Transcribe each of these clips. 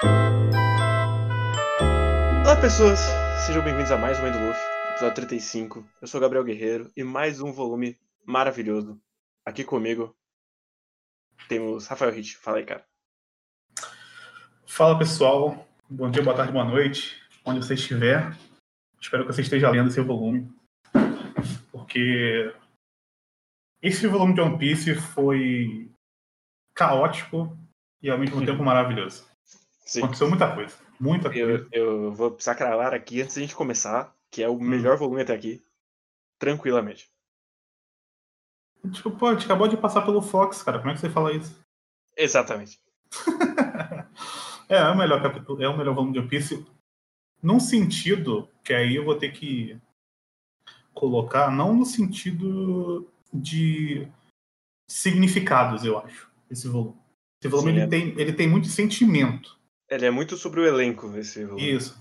Olá pessoas, sejam bem-vindos a mais um Endo Luffy, episódio 35. Eu sou Gabriel Guerreiro e mais um volume maravilhoso. Aqui comigo temos Rafael Hit. Fala aí, cara. Fala pessoal, bom dia, boa tarde, boa noite, onde você estiver. Espero que você esteja lendo esse volume, porque esse volume de One Piece foi caótico e ao mesmo tempo maravilhoso. Sim. Aconteceu muita coisa, muita coisa. Eu, eu vou precisar cravar aqui antes da gente começar, que é o melhor volume até aqui, tranquilamente. Tipo, pô, a gente acabou de passar pelo Fox, cara. Como é que você fala isso? Exatamente. é, é o melhor capítulo, é o melhor volume de One Piece. Num sentido que aí eu vou ter que colocar, não no sentido de significados, eu acho, esse volume. Esse volume Sim, ele, é. tem, ele tem muito sentimento. Ele é muito sobre o elenco, esse volume. Isso.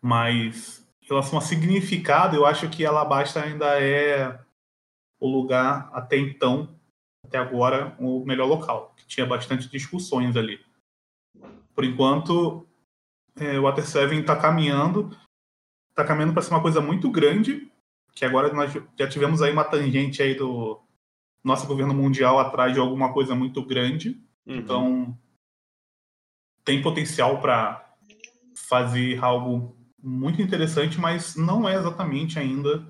Mas em relação a significado, eu acho que Alabasta ainda é o lugar até então, até agora, o melhor local, que tinha bastante discussões ali. Por enquanto, é, o Water 7 está caminhando, está caminhando para ser uma coisa muito grande, que agora nós já tivemos aí uma tangente aí do nosso governo mundial atrás de alguma coisa muito grande. Uhum. Então, tem potencial para fazer algo muito interessante, mas não é exatamente ainda.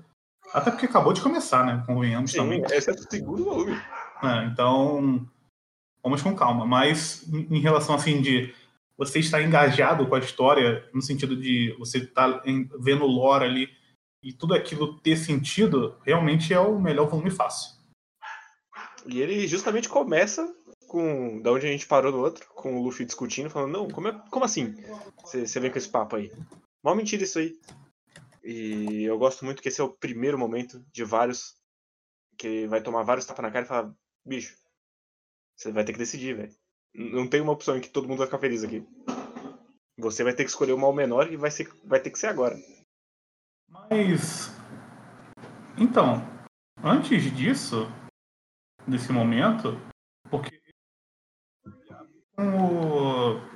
Até porque acabou de começar, né? Convenhamos Sim, também. esse é o segundo volume. É, então, vamos com calma. Mas em relação assim de você estar engajado com a história, no sentido de você estar em- vendo o lore ali e tudo aquilo ter sentido, realmente é o melhor volume fácil. E ele justamente começa com da onde a gente parou no outro, com o Luffy discutindo, falando, não, como, é- como assim? Você vem com esse papo aí. Mal mentira isso aí. E eu gosto muito que esse é o primeiro momento de vários que vai tomar vários tapas na cara e falar, bicho, você vai ter que decidir, velho. Não tem uma opção em que todo mundo vai ficar feliz aqui. Você vai ter que escolher o mal menor e vai, ser, vai ter que ser agora. Mas então, antes disso, desse momento, porque o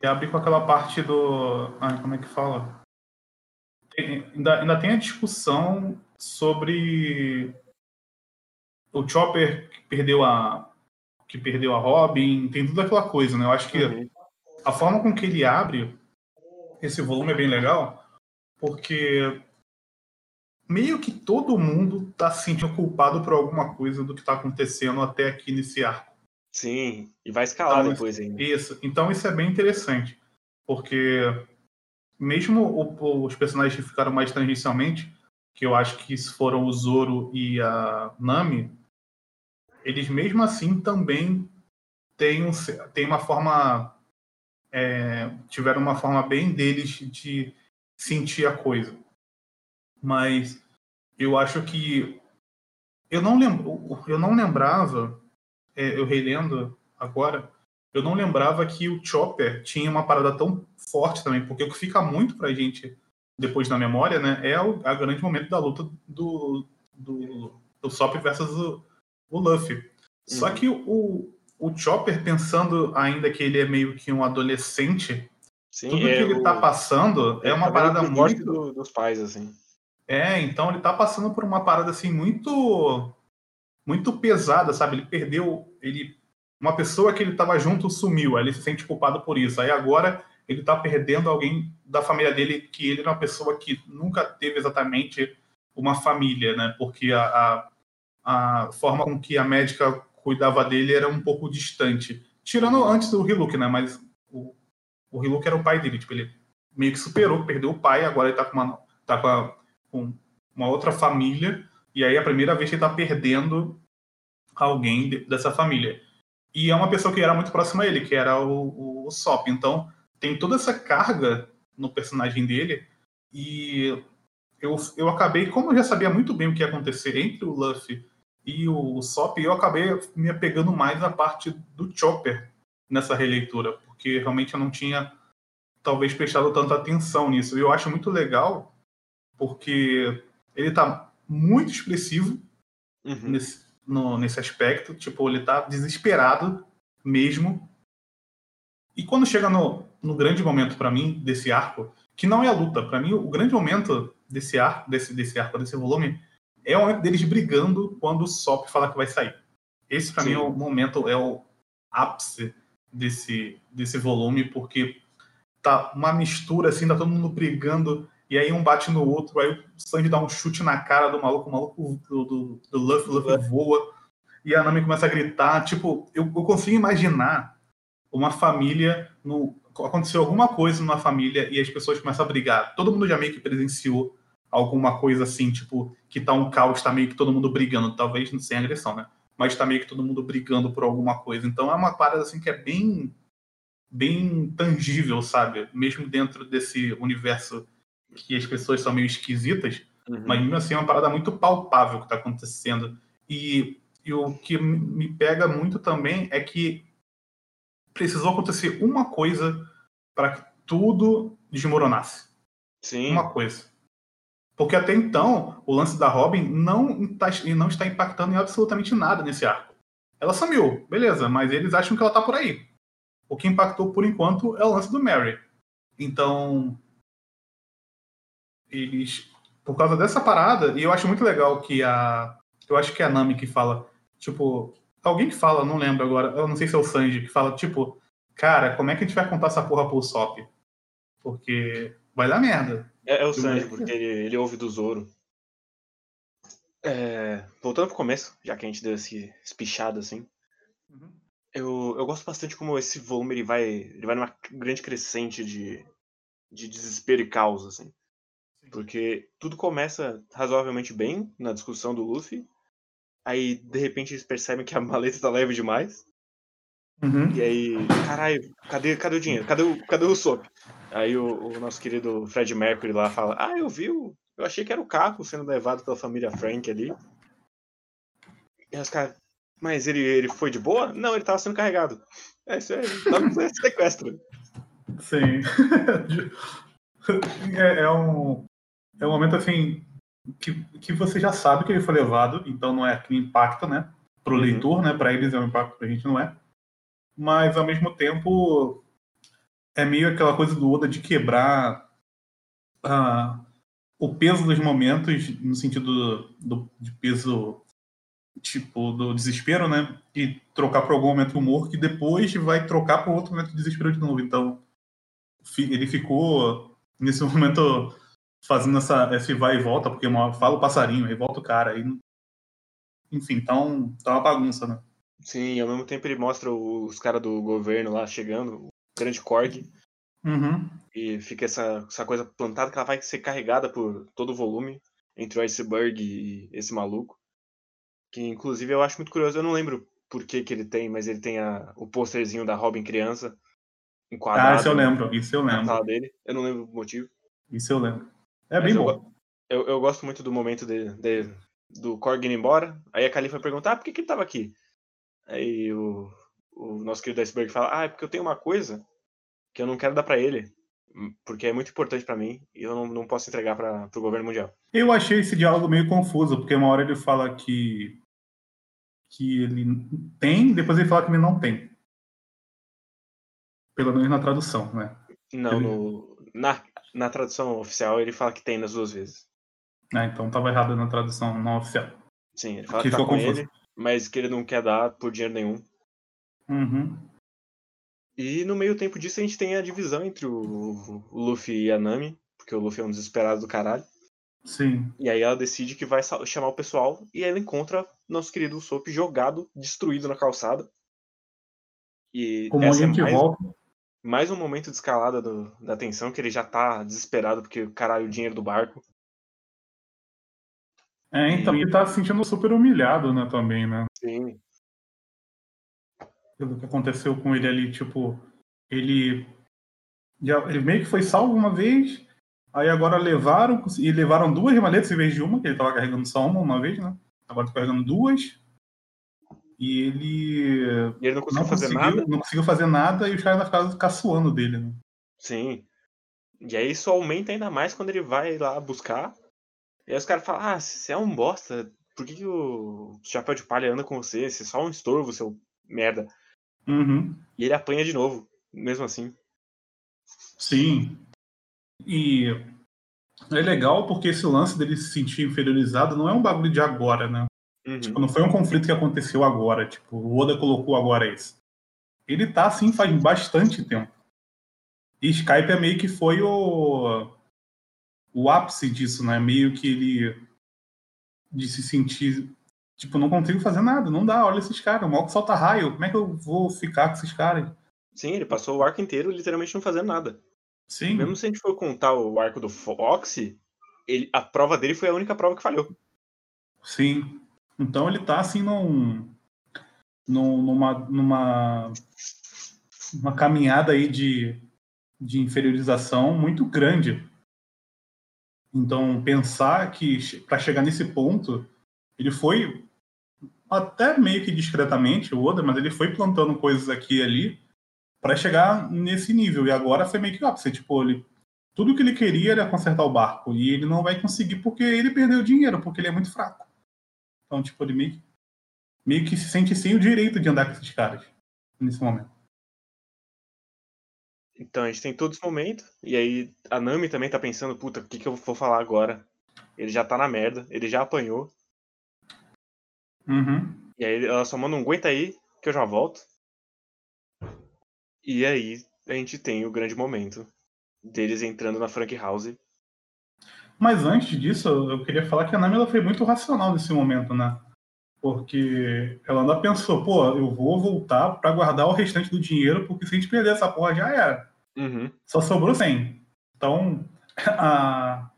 ele abre com aquela parte do, ai, como é que fala? Tem- ainda, ainda tem a discussão sobre o Chopper que perdeu a que perdeu a Robin, tem toda aquela coisa, né? Eu acho que Uhum. a forma com que ele abre esse volume é bem legal, porque meio que todo mundo tá se sentindo culpado por alguma coisa do que tá acontecendo até aqui nesse arco. Sim, e vai escalar Então, depois ainda. Isso. Então isso é bem interessante, porque mesmo o- os personagens que ficaram mais tangencialmente, que eu acho que foram o Zoro e a Nami, eles mesmo assim também têm, um, têm uma forma é, tiveram uma forma bem deles de sentir a coisa. Mas eu acho que eu não lembro, eu não lembrava, é, eu relendo agora, eu não lembrava que o Chopper tinha uma parada tão forte também, porque o que fica muito pra gente depois na memória, né, é o a grande momento da luta do do, do Sop versus o, o Luffy. Só Uhum. que o, o Chopper, pensando ainda que ele é meio que um adolescente, Sim, tudo é que ele o- tá passando é é uma parada muito. do- dos pais, assim. É, então ele tá passando por uma parada assim muito muito pesada, sabe? Ele perdeu, ele uma pessoa que ele tava junto sumiu, aí ele se sente culpado por isso. Aí agora ele tá perdendo alguém da família dele que ele era uma pessoa que nunca teve exatamente uma família, né? Porque a, a, a forma com que a médica cuidava dele era um pouco distante. Tirando antes do Hiluk, né? Mas o, o Hiluk era o pai dele, tipo, ele meio que superou, perdeu o pai, agora ele tá com uma, tá com a- com uma outra família, e aí é a primeira vez que ele tá perdendo alguém de- dessa família. E é uma pessoa que era muito próxima a ele, que era o, o, o Sop. Então, tem toda essa carga no personagem dele, e eu, eu acabei, como eu já sabia muito bem o que ia acontecer entre o Luffy e o Sop, eu acabei me apegando mais à parte do Chopper nessa releitura, porque realmente eu não tinha talvez prestado tanta atenção nisso. E eu acho muito legal porque ele tá muito expressivo Uhum. nesse, no- nesse aspecto. Tipo, ele tá desesperado mesmo. E quando chega no, no grande momento para mim desse arco, que não é a luta, para mim o grande momento desse arco, desse, desse arco, desse volume, é o momento deles brigando quando o Sop fala que vai sair. Esse para mim é o momento, é o ápice desse, desse volume, porque tá uma mistura assim, tá todo mundo brigando, e aí um bate no outro, aí o Sanji dá um chute na cara do maluco, o maluco do, do, do Luffy, Luffy voa, e a Nami começa a gritar. Tipo, eu, eu consigo imaginar uma família, no, aconteceu alguma coisa numa família e as pessoas começam a brigar. Todo mundo já meio que presenciou alguma coisa assim, tipo, que tá um caos, tá meio que todo mundo brigando, talvez sem agressão, né? Mas tá meio que todo mundo brigando por alguma coisa. Então é uma parada assim que é bem bem tangível, sabe? Mesmo dentro desse universo que as pessoas são meio esquisitas, uhum. mas mesmo assim é uma parada muito palpável que tá acontecendo. E, e o que me pega muito também é que precisou acontecer uma coisa para que tudo desmoronasse. Sim. Uma coisa. Porque até então, o lance da Robin não, tá, não está impactando em absolutamente nada nesse arco. Ela sumiu, beleza, mas eles acham que ela tá por aí. O que impactou por enquanto é o lance do Mary. Então, eles, por causa dessa parada, e eu acho muito legal que a. Eu acho que é a Nami que fala, tipo, alguém que fala, não lembro agora, eu não sei se é o Sanji, que fala, tipo, cara, como é que a gente vai contar essa porra pro Sop? Porque vai dar merda. É, é o Sanji, porque ele, ele ouve do Zoro. É, voltando pro começo, já que a gente deu esse espichado assim. Uhum. Eu, eu gosto bastante como esse volume ele vai, ele vai numa grande crescente de, de desespero e caos, assim. Porque tudo começa razoavelmente bem na discussão do Luffy. Aí, de repente, eles percebem que a maleta tá leve demais. Uhum. E aí, caralho, cadê, cadê o dinheiro? Cadê o, cadê o Soap? Aí o, o, nosso querido Fred Mercury lá fala: Ah, eu vi, o, eu achei que era o carro sendo levado pela família Frank ali. E os caras, mas ele, ele foi de boa? Não, ele tava sendo carregado. É isso aí, tava sequestro. Sim. é, é, um, é um momento assim que, que você já sabe que ele foi levado, então não é que impacta, né? Pro uhum. leitor, né? Para eles é um impacto, pra gente não é. Mas ao mesmo tempo é meio aquela coisa do Oda de quebrar uh, o peso dos momentos, no sentido do, do, de peso tipo do desespero, né? E trocar para algum momento de humor que depois vai trocar para outro momento de desespero de novo. Então ele ficou nesse momento fazendo essa, esse vai e volta, porque uma, fala o passarinho, aí volta o cara. Aí, enfim, então tá uma bagunça, né? Sim, ao mesmo tempo ele mostra os caras do governo lá chegando, o grande Korg. Uhum. E fica essa, essa coisa plantada que ela vai ser carregada por todo o volume entre o Iceberg e esse maluco. Que inclusive eu acho muito curioso, eu não lembro por que, que ele tem, mas ele tem a, o posterzinho da Robin criança enquadrado. Ah, isso eu lembro, isso eu lembro. Na dele. Eu não lembro o motivo. Isso eu lembro. É bem eu, bom. Eu, eu gosto muito do momento de, de do Korg indo embora. Aí a Califa pergunta, ah, por que, que ele tava aqui? Aí o, o nosso querido Iceberg fala, ah, é porque eu tenho uma coisa que eu não quero dar para ele, porque é muito importante para mim e eu não, não posso entregar para o governo mundial. Eu achei esse diálogo meio confuso, porque uma hora ele fala que que ele tem, depois ele fala que ele não tem. Pelo menos na tradução, né? Não, ele... no, na, na tradução oficial ele fala que tem nas duas vezes. Ah, então estava errado na tradução não oficial. Sim, ele fala que, que tá com confuso. ele, mas que ele não quer dar por dinheiro nenhum. Uhum. E no meio tempo disso a gente tem a divisão entre o, o Luffy e a Nami, porque o Luffy é um desesperado do caralho. Sim. E aí ela decide que vai chamar o pessoal e ela encontra nosso querido Usopp jogado, destruído na calçada. E Como essa é mais, volta. Mais um momento de escalada do, da tensão, que ele já tá desesperado porque caralho, o dinheiro do barco. É, então, e... ele tá se sentindo super humilhado, né, também, né? Sim. Pelo que aconteceu com ele ali, tipo, ele. Já, ele meio que foi salvo uma vez, Aí agora levaram, e levaram duas maletas em vez de uma, que ele estava carregando só uma uma vez, né? Agora tá carregando duas. E ele. E ele não conseguiu não fazer nada? Não conseguiu fazer nada e os caras ficaram caçoando dele, né? Sim. E aí isso aumenta ainda mais quando ele vai lá buscar. E aí os caras falam, ah, você é um bosta, por que, que o chapéu de palha anda com você? Você é só um estorvo, seu merda. Uhum. E ele apanha de novo. mesmo assim. Sim. E é legal porque esse lance dele se sentir inferiorizado não é um bagulho de agora, né? Uhum. Tipo, não foi um conflito que aconteceu agora. Tipo, o Oda colocou agora isso. Ele tá assim faz bastante tempo. E Skype é meio que foi o, o ápice disso, né? Meio que ele de se sentir tipo, não consigo fazer nada, não dá, olha esses caras, mal que solta raio, como é que eu vou ficar com esses caras? Sim, ele passou o arco inteiro literalmente não fazendo nada. Sim. Mesmo se a gente for contar o arco do Fox, ele, a prova dele foi a única prova que falhou. Sim. Então ele tá assim num, num numa numa uma caminhada aí de de inferiorização muito grande. Então pensar que para chegar nesse ponto ele foi até meio que discretamente o Oda, mas ele foi plantando coisas aqui e ali para chegar nesse nível. E agora foi meio que óbvio, tipo, ele tudo que ele queria era consertar o barco e ele não vai conseguir porque ele perdeu dinheiro, porque ele é muito fraco. Então, tipo, ele meio, meio que se sente sem o direito de andar com esses caras nesse momento. Então a gente tem todo esse momento, e aí a Nami também tá pensando, puta, o que, que eu vou falar agora? Ele já tá na merda, ele já apanhou. Uhum. E aí ela só manda um aguenta aí, que eu já volto. E aí a gente tem o grande momento deles entrando na Frank House. Mas antes disso, eu queria falar que a Nami ela foi muito racional nesse momento, né? Porque ela ainda pensou, pô, eu vou voltar para guardar o restante do dinheiro, porque se a gente perder essa porra já era. Uhum. Só sobrou 100. Então, a...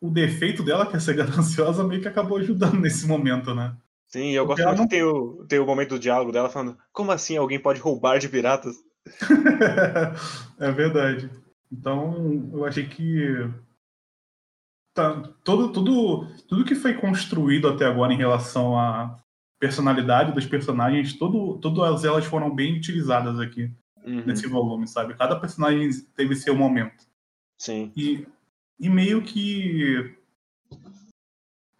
o defeito dela, que é ser gananciosa, meio que acabou ajudando nesse momento, né? Sim, eu gosto muito que tem o, tem o momento do diálogo dela falando, como assim alguém pode roubar de piratas? é verdade. Então, eu achei que tá, todo, tudo, tudo que foi construído até agora em relação à personalidade dos personagens, todo, todas elas foram bem utilizadas aqui Uhum. nesse volume, sabe? Cada personagem teve seu momento. Sim. E, e meio que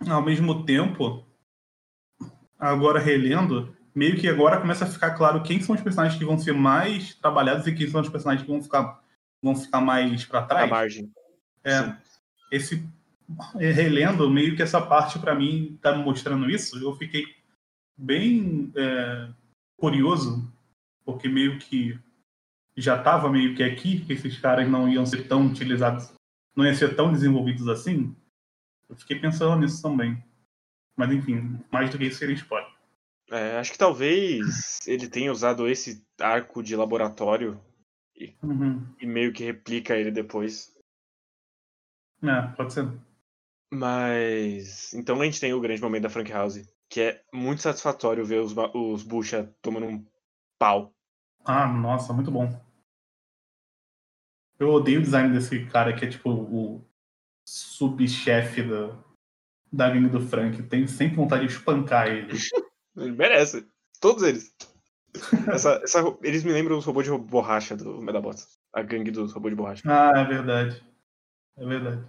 ao mesmo tempo, agora relendo, meio que agora começa a ficar claro quem são os personagens que vão ser mais trabalhados e quem são os personagens que vão ficar, vão ficar mais para A trás. margem. É, esse relendo, meio que essa parte para mim tá mostrando isso, eu fiquei bem é, curioso, porque meio que já tava meio que aqui que esses caras não iam ser tão utilizados, não iam ser tão desenvolvidos assim. Eu fiquei pensando nisso também. Mas enfim, mais do que isso seria spoiler. É, acho que talvez ele tenha usado esse arco de laboratório Uhum. e meio que replica ele depois. É, pode ser. Mas. Então a gente tem o grande momento da Frank House, que é muito satisfatório ver os, os bucha tomando um pau. Ah, nossa, muito bom. Eu odeio o design desse cara que é tipo o subchefe da, da gangue do Frank. Tenho sempre vontade de espancar ele. Ele merece. Todos eles. Essa- essa- eles me lembram os robôs de borracha do Medabots. A gangue dos robôs de borracha. Ah, é verdade. É verdade.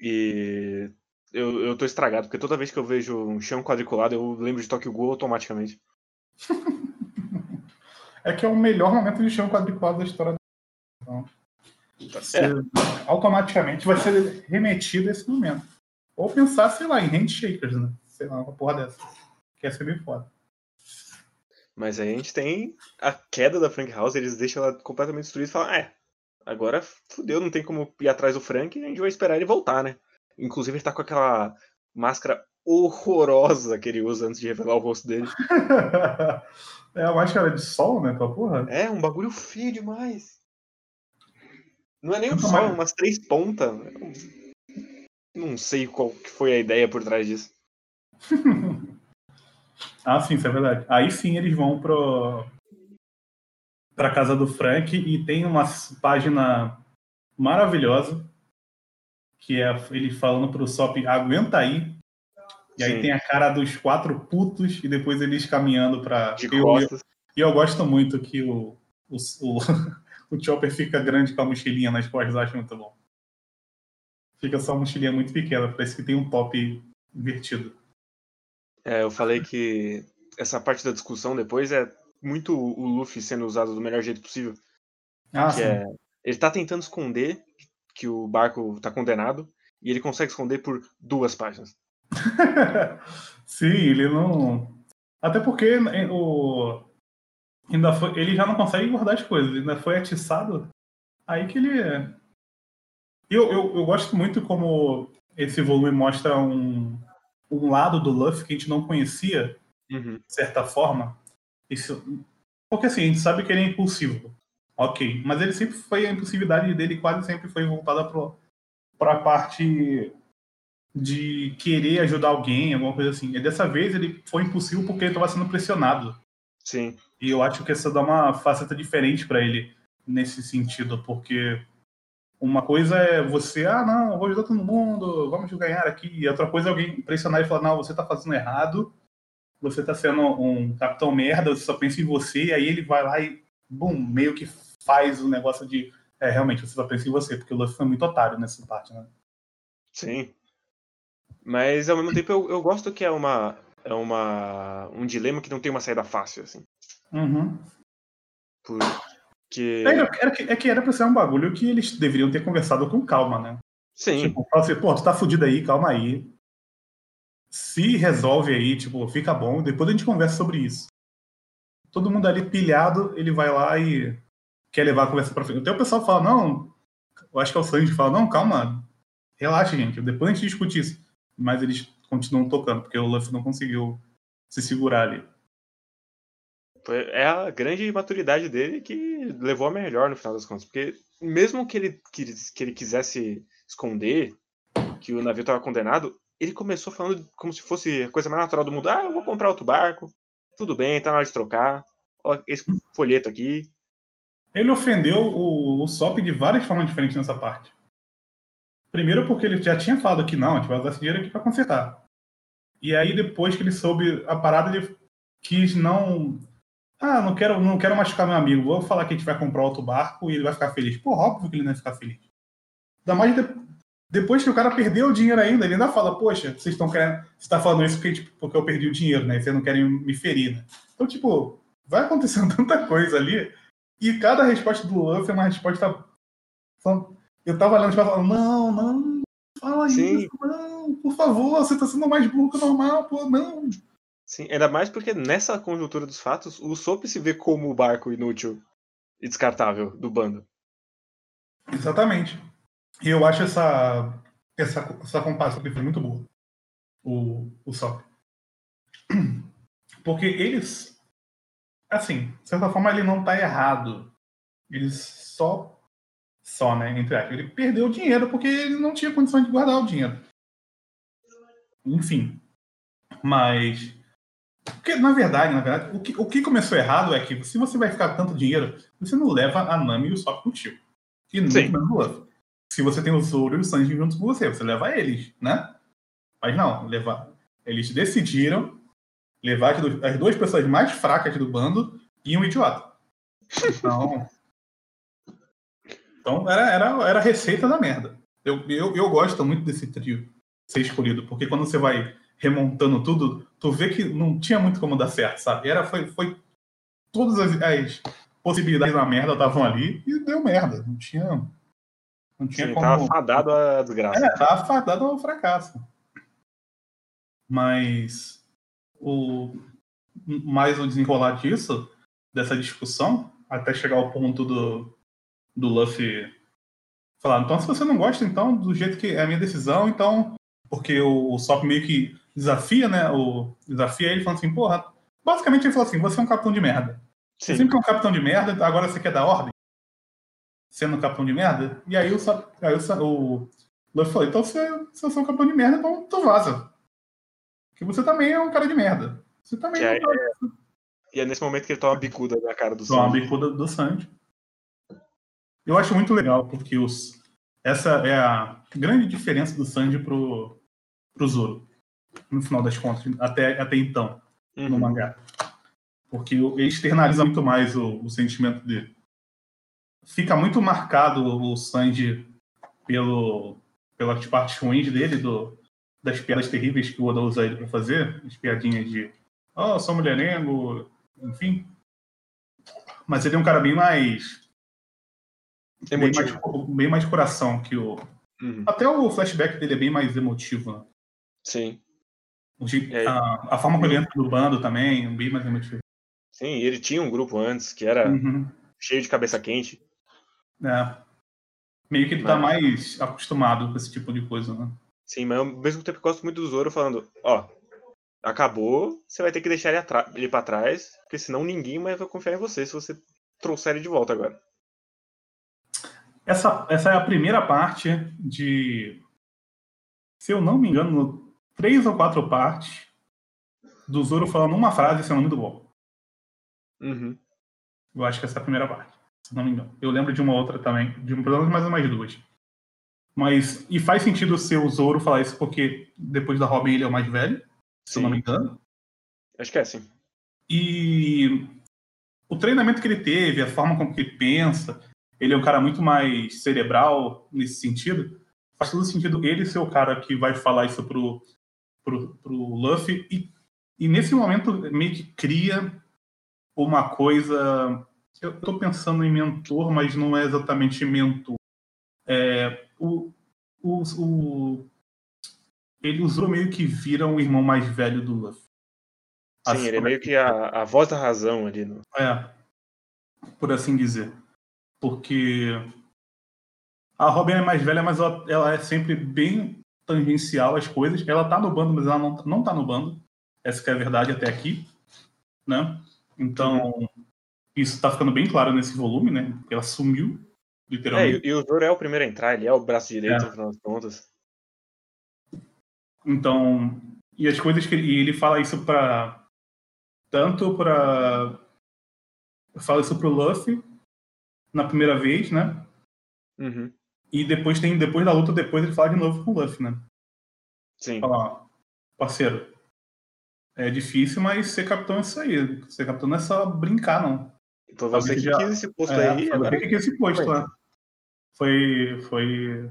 E eu, eu tô estragado, porque toda vez que eu vejo um chão quadriculado, eu lembro de Tokyo Ghoul automaticamente. É que é o melhor momento de chão quadriculado da história. Então, você automaticamente vai ser remetido a esse momento. Ou pensar, sei lá, em handshakers, né? Sei lá, uma porra dessa. Que ia ser bem foda. Mas aí a gente tem a queda da Frank House, eles deixam ela completamente destruída e falam, é, agora fudeu, não tem como ir atrás do Frank, a gente vai esperar ele voltar, né? Inclusive ele tá com aquela máscara horrorosa que ele usa antes de revelar o rosto dele. é a máscara de sol, né? Tua porra? É, um bagulho feio demais. Não é nem um só, mais- é umas três pontas. Não sei qual que foi a ideia por trás disso. Ah, sim, isso é verdade. Aí sim eles vão pro pra casa do Frank e tem uma página maravilhosa que é ele falando pro Sop aguenta aí. E aí Sim. tem a cara dos quatro putos e depois eles caminhando pra. De E eu, eu gosto muito que o, o, o, o Chopper fica grande com a mochilinha nas costas, acho muito bom. Fica só uma mochilinha muito pequena, parece que tem um top invertido. É, eu falei que essa parte da discussão depois é muito o Luffy sendo usado do melhor jeito possível. Ah, que sim. é, ele tá tentando esconder que o barco tá condenado e ele consegue esconder por duas páginas. sim, ele não. Até porque o. Ainda foi... Ele já não consegue guardar as coisas, ainda foi atiçado. Aí que ele. Eu, eu, eu gosto muito como esse volume mostra um, um lado do Luffy que a gente não conhecia, Uhum. de certa forma. Isso... Porque assim, a gente sabe que ele é impulsivo. Ok. Mas ele sempre foi. A impulsividade dele quase sempre foi voltada para a parte de querer ajudar alguém, alguma coisa assim. E dessa vez ele foi impulsivo porque ele estava sendo pressionado. Sim. E eu acho que isso dá uma faceta diferente para ele nesse sentido, porque uma coisa é você, ah, não, vou ajudar todo mundo, vamos ganhar aqui. E outra coisa é alguém pressionar e falar, não, você tá fazendo errado, você tá sendo um capitão merda, você só pensa em você, e aí ele vai lá e, bum, meio que faz o negócio de, é, realmente, você só pensa em você, porque o Luffy foi muito otário nessa parte, né? Sim. Mas ao mesmo tempo eu, eu gosto que é uma é uma um dilema que não tem uma saída fácil assim. Uhum. Porque É, era que- é que era pra ser um bagulho que eles deveriam ter conversado com calma, né? sim, Tipo, fala assim, pô, tu tá fudido aí, calma aí. Se resolve aí, tipo, fica bom, depois a gente conversa sobre isso. Todo mundo ali pilhado, ele vai lá e quer levar a conversa pra frente. Até o pessoal fala, não, eu acho que é o Sanji fala, não, calma, relaxa, gente, depois a gente discute isso. Mas eles continuam tocando, porque o Luffy não conseguiu se segurar ali. é a grande maturidade dele que levou a melhor no final das contas. Porque mesmo que ele, que ele quisesse esconder que o navio estava condenado, ele começou falando como se fosse a coisa mais natural do mundo. Ah, eu vou comprar outro barco, tudo bem, tá na hora de trocar. Ó, esse folheto aqui. Ele ofendeu o, o Sop de várias formas diferentes nessa parte. Primeiro porque ele já tinha falado que não, a gente vai usar esse dinheiro aqui para consertar. E aí depois que ele soube a parada, ele quis não... Ah, não quero, não quero machucar meu amigo, vou falar que a gente vai comprar outro barco e ele vai ficar feliz. Pô, óbvio que ele não vai ficar feliz. Ainda mais de- depois que o cara perdeu o dinheiro ainda, ele ainda fala, poxa, vocês estão querendo... Você tá falando isso porque, tipo, porque eu perdi o dinheiro, né? E vocês não querem me ferir, né? Então, tipo, vai acontecendo tanta coisa ali e cada resposta do Luffy é uma resposta. Eu tava olhando e falando, não, não, fala Sim. isso, não, por favor, você tá sendo mais burro que o normal, pô, não. Sim, ainda mais porque nessa conjuntura dos fatos, o Sop se vê como o barco inútil e descartável do bando. Exatamente. E eu acho essa, essa, essa comparação que foi muito boa. O, o Sop. Porque eles. Assim, de certa forma, ele não tá errado. Ele só. Só, né? Entre aspas. Ele perdeu o dinheiro porque ele não tinha condição de guardar o dinheiro. Enfim. Mas. Porque, na verdade, na verdade, o que, o que começou errado é que se você vai ficar com tanto dinheiro, você não leva a Nami e o Sop contigo. E menos o Luffy. Se você tem o Zoro e o Sanji juntos com você, você leva eles, né? Mas não, levar. Eles decidiram levar as duas- as duas pessoas mais fracas do bando e um idiota. Então. então era, era, era a receita da merda. Eu, eu, eu gosto muito desse trio ser escolhido, porque quando você vai remontando tudo, tu vê que não tinha muito como dar certo, sabe? Era, foi, foi todas as, as possibilidades da merda estavam ali e deu merda. Não tinha. Não tinha Sim, como. tava fadado à desgraça. É, tá fadado ao fracasso. Mas o mais o desenrolar disso, dessa discussão, até chegar ao ponto do, do Luffy falar, então se você não gosta, então, do jeito que é a minha decisão, então. Porque o, o Sop meio que desafia, né? O, desafia ele falando assim, porra. Basicamente ele falou assim, você é um capitão de merda. Você Sim. sempre é um capitão de merda, agora você quer dar ordem? Sendo capitão de merda? E aí o, aí o, o Luffy falou, então se, se eu sou um capitão de merda, então tu vaza. Porque você também é um cara de merda. Você também Que é um cara E é nesse momento que ele toma a bicuda na cara do Só uma Sanji. bicuda do Sanji. Eu acho muito legal, porque os, essa é a grande diferença do Sanji pro, pro Zoro. No final das contas, até, até então, no Uhum. mangá. Porque ele externaliza muito mais o, o sentimento dele. Fica muito marcado o Sanji pelo, pelas partes ruins dele, do, das piadas terríveis que o Oda usa ele pra fazer, as piadinhas de oh, sou mulherengo, enfim. Mas ele é um cara bem mais bem mais, bem mais coração que o. Uhum. Até o flashback dele é bem mais emotivo, né? Sim. É. a, a forma como ele entra no bando também, bem mais emotivo. Sim, ele tinha um grupo antes que era Uhum. cheio de cabeça quente. É. Meio que ele tá Mas- mais acostumado com esse tipo de coisa, né? Sim, mas ao mesmo tempo eu gosto muito do Zoro falando, ó, acabou, você vai ter que deixar ele, ele pra trás, porque senão ninguém mais vai confiar em você se você trouxer ele de volta agora. Essa, essa é a primeira parte de, se eu não me engano, três ou quatro partes do Zoro falando uma frase, esse é o nome do bom. Uhum. Eu acho que essa é a primeira parte, se não me engano. Eu lembro de uma outra também, de um pelo menos mais umas duas. Mas, e faz sentido ser o Zoro falar isso porque depois da Robin ele é o mais velho, se eu não me Sim. engano. Acho que é assim. E o treinamento que ele teve, a forma como que ele pensa, ele é um cara muito mais cerebral nesse sentido. Faz todo sentido ele ser o cara que vai falar isso pro, pro, pro Luffy. E, e nesse momento meio que cria uma coisa. Eu tô pensando em mentor, mas não é exatamente mentor. É, o, o, o, ele usou meio que vira um irmão mais velho do Luffy. Sim, Assim, ele é meio que a, a voz da razão ali. No... É, por assim dizer. Porque a Robin é mais velha, mas ela, ela é sempre bem tangencial às coisas. Ela tá no bando, mas ela não, não tá no bando. Essa que é a verdade até aqui. Né? Então, isso tá ficando bem claro nesse volume, né? Ela sumiu, É, literalmente. e, e o Zoro é o primeiro a entrar, ele é o braço direito, É. no final das contas. Então, e as coisas que ele, e ele fala isso pra. Tanto pra. Fala isso pro Luffy na primeira vez, né? Uhum. E depois tem, depois da luta, depois ele fala de novo com o Luffy, né? Sim. Fala, parceiro, é difícil, mas ser capitão é isso aí. Ser capitão não é só brincar, não. Foi você que já- quis esse posto é, aí, foi agora... que quis esse posto, né? Foi. Foi.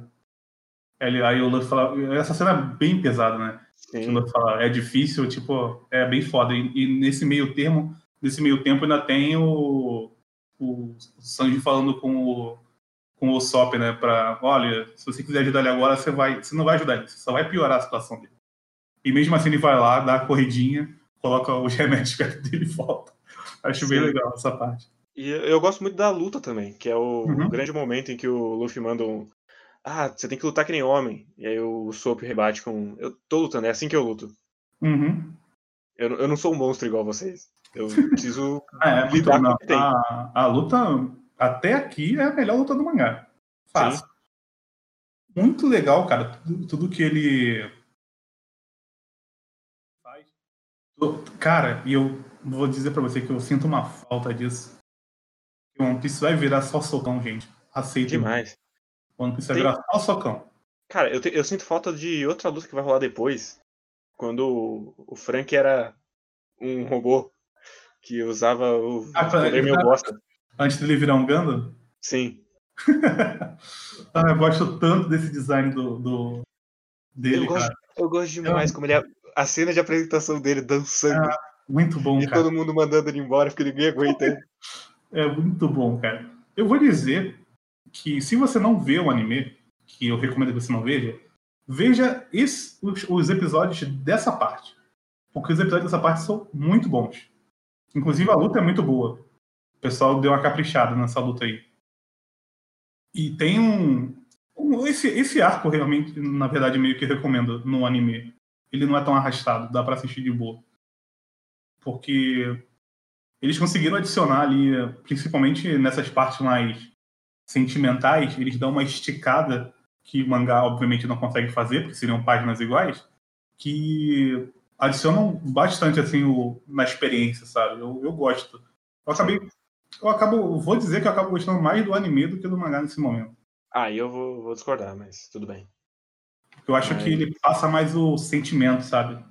Ele, aí o Luffy fala. Essa cena é bem pesada, né? O Sim. Luffy fala, é difícil, tipo, é bem foda. E, e nesse meio termo, nesse meio tempo ainda tem o. O Sanji falando com o. Com o Sop, né? Pra, olha, se você quiser ajudar ele agora, você vai. Você não vai ajudar ele, você só vai piorar a situação dele. E mesmo assim ele vai lá, dá a corridinha, coloca os remédios perto dele e volta. Acho bem Sim. legal essa parte. E eu gosto muito da luta também, que é o, Uhum. grande momento em que o Luffy manda um. Ah, você tem que lutar que nem homem. E aí o Soap rebate com. Eu tô lutando, é assim que eu luto. Uhum. Eu, não- eu não sou um monstro igual vocês. Eu preciso É, é muito lidar com o que tem. a, a luta, até aqui, é a melhor luta do mangá. Fácil. Muito legal, cara. Tudo, tudo que ele Cara, e eu vou dizer pra você que eu sinto uma falta disso. O One Piece vai virar só socão, gente. Aceita. demais. O One Piece vai Tem- virar só socão. Cara, eu, te- eu sinto falta de outra luta que vai rolar depois. Quando o, Frank era um robô que usava o Ah, poder meio bosta. Antes dele virar um Gundam. Sim. Ah, eu gosto tanto desse design do, do- dele, Eu gosto, cara. eu gosto demais como ele. é- A cena de apresentação dele dançando Muito bom, e cara. todo mundo mandando ele embora porque ninguém aguenta. É muito bom, cara. Eu vou dizer que se você não vê o anime, que eu recomendo que você não veja, veja esse- os, os episódios dessa parte. Porque os episódios dessa parte são muito bons. Inclusive a luta é muito boa. O pessoal deu uma caprichada nessa luta aí. E tem um. um- esse, esse arco realmente, na verdade, meio que recomendo no anime. Ele não é tão arrastado, dá pra assistir de boa. Porque eles conseguiram adicionar ali, principalmente nessas partes mais sentimentais, eles dão uma esticada que o mangá obviamente não consegue fazer, porque seriam páginas iguais, que adicionam bastante assim o, na experiência, sabe? Eu, eu gosto. Eu acabei, eu acabo, vou dizer que eu acabo gostando mais do anime do que do mangá nesse momento. Aí eu vou, vou discordar, mas tudo bem. Eu acho Mas- que ele passa mais o sentimento, sabe?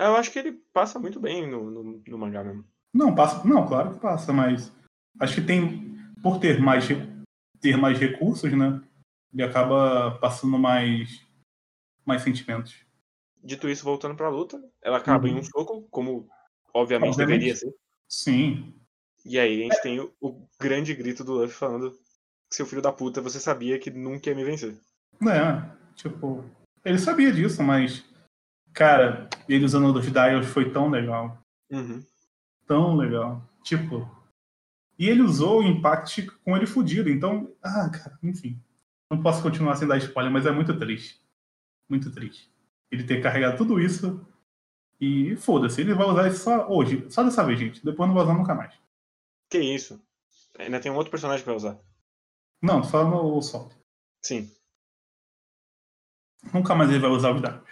Ah, Eu acho que ele passa muito bem no, no, no mangá mesmo. Não, passa. Não, claro que passa, mas acho que tem. Por ter mais, ter mais recursos, né? Ele acaba passando mais, mais sentimentos. Dito isso, voltando pra luta, ela acaba Uhum. em um soco, como obviamente, Obviamente. deveria ser. Sim. E aí a gente tem o, o grande grito do Luffy falando seu filho da puta, você sabia que nunca ia me vencer. É, tipo, ele sabia disso, mas, cara, ele usando os dials foi tão legal. Uhum. Tão legal. Tipo, e ele usou o Impact com ele fudido, então, ah, cara, enfim. Não posso continuar sem dar spoiler, mas é muito triste. Muito triste. Ele ter carregado tudo isso e foda-se, ele vai usar isso só hoje, só dessa vez, gente. Depois não vai usar nunca mais. Que isso? Ainda tem um outro personagem pra usar. Não, só no sol. Sim. Nunca mais ele vai usar os dados.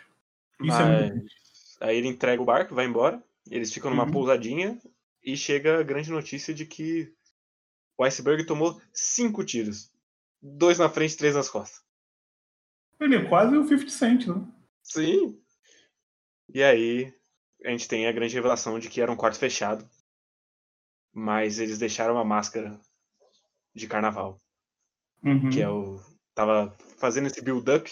Isso Mas... é muito Aí ele entrega o barco, vai embora. Eles ficam numa Uhum. pousadinha e chega a grande notícia de que o iceberg tomou cinco tiros. Dois na frente, três nas costas. Ele é quase o 50 Cent, né? Sim. E aí a gente tem a grande revelação de que era um quarto fechado. Mas eles deixaram uma máscara de carnaval. Uhum. Que é o. Tava fazendo esse build-up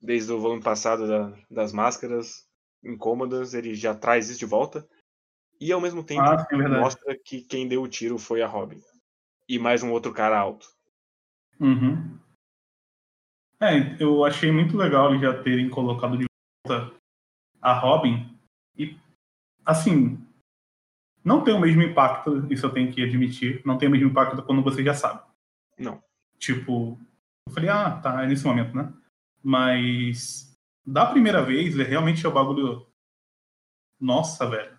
desde o volume passado da- das máscaras incômodas. Ele já traz isso de volta. E ao mesmo tempo Ah, é mostra que quem deu o tiro foi a Robin. E mais um outro cara alto. Uhum. É, eu achei muito legal eles já terem colocado de volta a Robin. E, assim, não tem o mesmo impacto, isso eu tenho que admitir. Não tem o mesmo impacto quando você já sabe. Não. Tipo, eu falei, ah, tá, é nesse momento, né? Mas, da primeira vez, é realmente é o bagulho. Nossa, velho.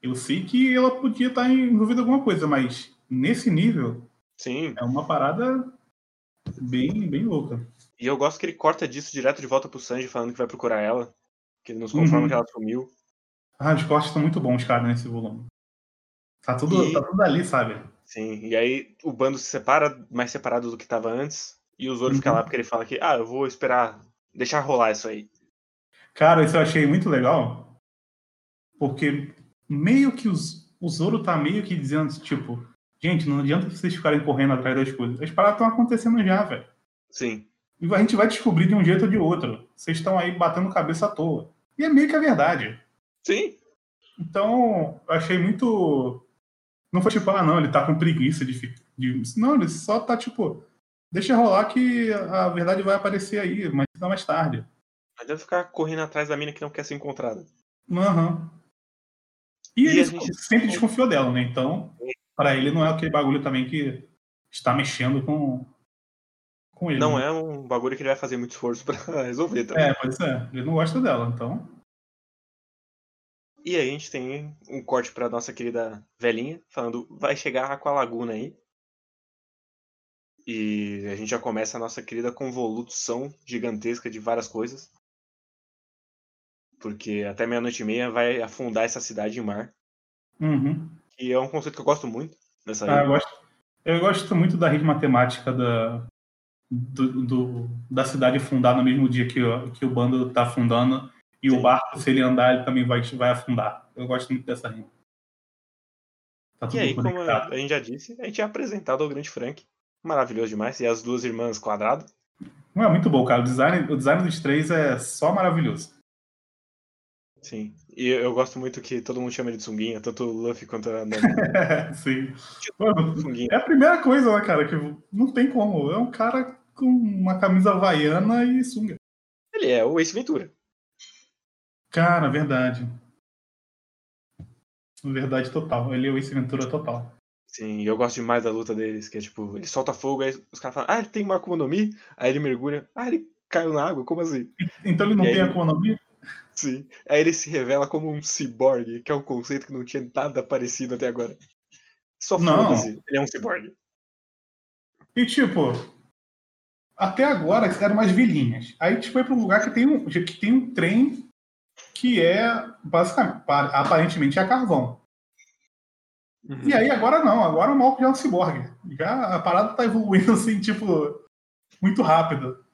Eu sei que ela podia estar envolvida em alguma coisa, mas nesse nível, Sim. é uma parada bem, bem louca. E eu gosto que ele corta disso direto de volta pro Sanji falando que vai procurar ela. Que ele nos conforma Uhum. que ela sumiu. Ah, os cortes estão muito bons, cara, nesse volume. Tá tudo, E- tá tudo ali, sabe? Sim. E aí o bando se separa, mais separado do que tava antes. E o Zoro fica Uhum. lá porque ele fala que, ah, eu vou esperar, deixar rolar isso aí. Cara, isso eu achei muito legal. Porque meio que os, o Zoro tá meio que dizendo, tipo, gente, não adianta vocês ficarem correndo atrás das coisas. As paradas estão acontecendo já, velho. Sim. E a gente vai descobrir de um jeito ou de outro. Vocês estão aí batendo cabeça à toa. E é meio que a verdade. Sim. Então, eu achei muito. Não foi tipo, ah, não, ele tá com preguiça de. de... Não, ele só tá tipo. Deixa rolar que a verdade vai aparecer aí, mas não mais tarde. Não adianta ficar correndo atrás da mina que não quer ser encontrada. Aham. E, E ele gente- sempre desconfiou dela, né? Então, pra ele não é aquele bagulho também que está mexendo com, com ele. Não né? é um bagulho que ele vai fazer muito esforço pra resolver também. É, pode ser. Ele não gosta dela, então. E aí a gente tem um corte pra nossa querida velhinha, falando, vai chegar a Aqualaguna aí. E a gente já começa a nossa querida convolução gigantesca de várias coisas. Porque até meia-noite e meia vai afundar essa cidade em mar. Uhum. E é um conceito que eu gosto muito nessa Ah, eu, gosto, eu gosto muito da rede matemática da, do, do- da cidade fundar no mesmo dia que, o- que o bando tá afundando. E Sim. o barco, se ele andar, ele também vai, vai afundar. Eu gosto muito dessa rima. Tá E aí, como conectado. a gente já disse, a gente é apresentado ao grande Frank. Maravilhoso demais. E as duas irmãs quadrado. Não é muito bom, cara. O design, o design dos três é só maravilhoso. Sim. E eu eu gosto muito que todo mundo chama ele de sunguinha, tanto o Luffy quanto a Nami. Sim. Sunguinha. é a primeira coisa, né, cara? Que não tem como. É um cara com uma camisa havaiana e sunga. Ele é o Ace Ventura. Cara, verdade. Verdade total. Ele é o Ace Ventura total. Sim, eu gosto demais da luta deles, que é tipo, ele solta fogo, aí os caras falam, ah, ele tem uma Akuma no Mi, aí ele mergulha, ah, ele caiu na água, como assim? Então ele não E tem aí? a economia? Sim. Aí ele se revela como um ciborgue, que é um conceito que não tinha nada parecido até agora. Só foda-se, ele é um ciborgue. E tipo, até agora eram umas vilinhas. Aí a gente foi para um lugar que tem um, que tem um trem que é basicamente, pa- aparentemente é carvão. Uhum. E aí agora não, agora o Malco já é um ciborgue. Já a parada tá evoluindo assim, tipo, muito rápido.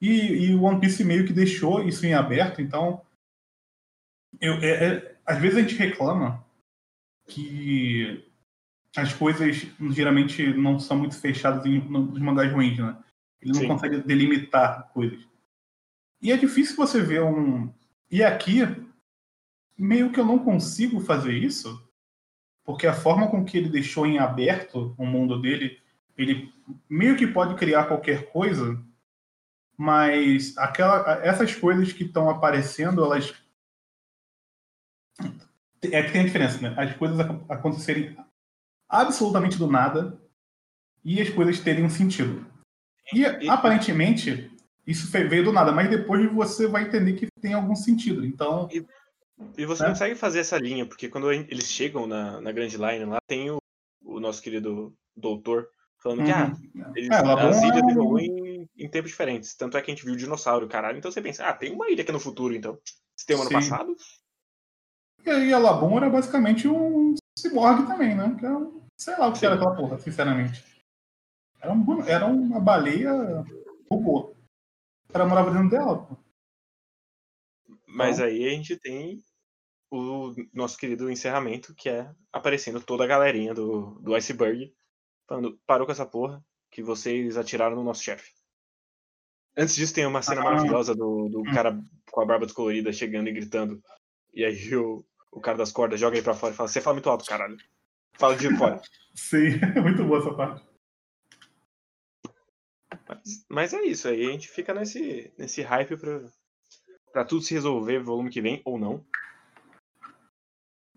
E, e o One Piece meio que deixou isso em aberto, então. Eu, é- é- às vezes a gente reclama que as coisas geralmente não são muito fechadas em, nos mangás ruins, né? Ele não Sim. consegue delimitar coisas. E é difícil você ver um. E aqui, meio que eu não consigo fazer isso, porque a forma com que ele deixou em aberto o mundo dele, ele meio que pode criar qualquer coisa, mas aquela, essas coisas que estão aparecendo, elas é que tem a diferença, né? As coisas acontecerem absolutamente do nada e as coisas terem um sentido. E, e aparentemente isso veio do nada, mas depois você vai entender que tem algum sentido. Então. E, e você né? consegue fazer essa linha, porque quando eles chegam na, na Grand Line lá, tem o, o nosso querido doutor falando que ah, uhum. eles, é, as ilhas é evoluem em, em tempos diferentes. Tanto é que a gente viu o dinossauro, caralho. Então você pensa, ah, tem uma ilha aqui no futuro, então. Se tem um ano passado. E aí a Labum era basicamente um ciborgue também, né? Que era, é sei lá o que Sim. era aquela porra, sinceramente. Era, um, era uma baleia robô. O cara morava dentro dela, pô. Mas então... aí a gente tem o nosso querido encerramento, que é aparecendo toda a galerinha do, do iceberg, falando, parou com essa porra, que vocês atiraram no nosso chefe. Antes disso tem uma cena ah. maravilhosa do, do hum. cara com a barba descolorida chegando e gritando. E aí o, o cara das cordas joga aí pra fora e fala, você fala muito alto, caralho. Fala de fora. Sim, muito boa essa parte. Mas, mas, é isso, aí a gente fica nesse, nesse hype pra, pra tudo se resolver volume que vem ou não.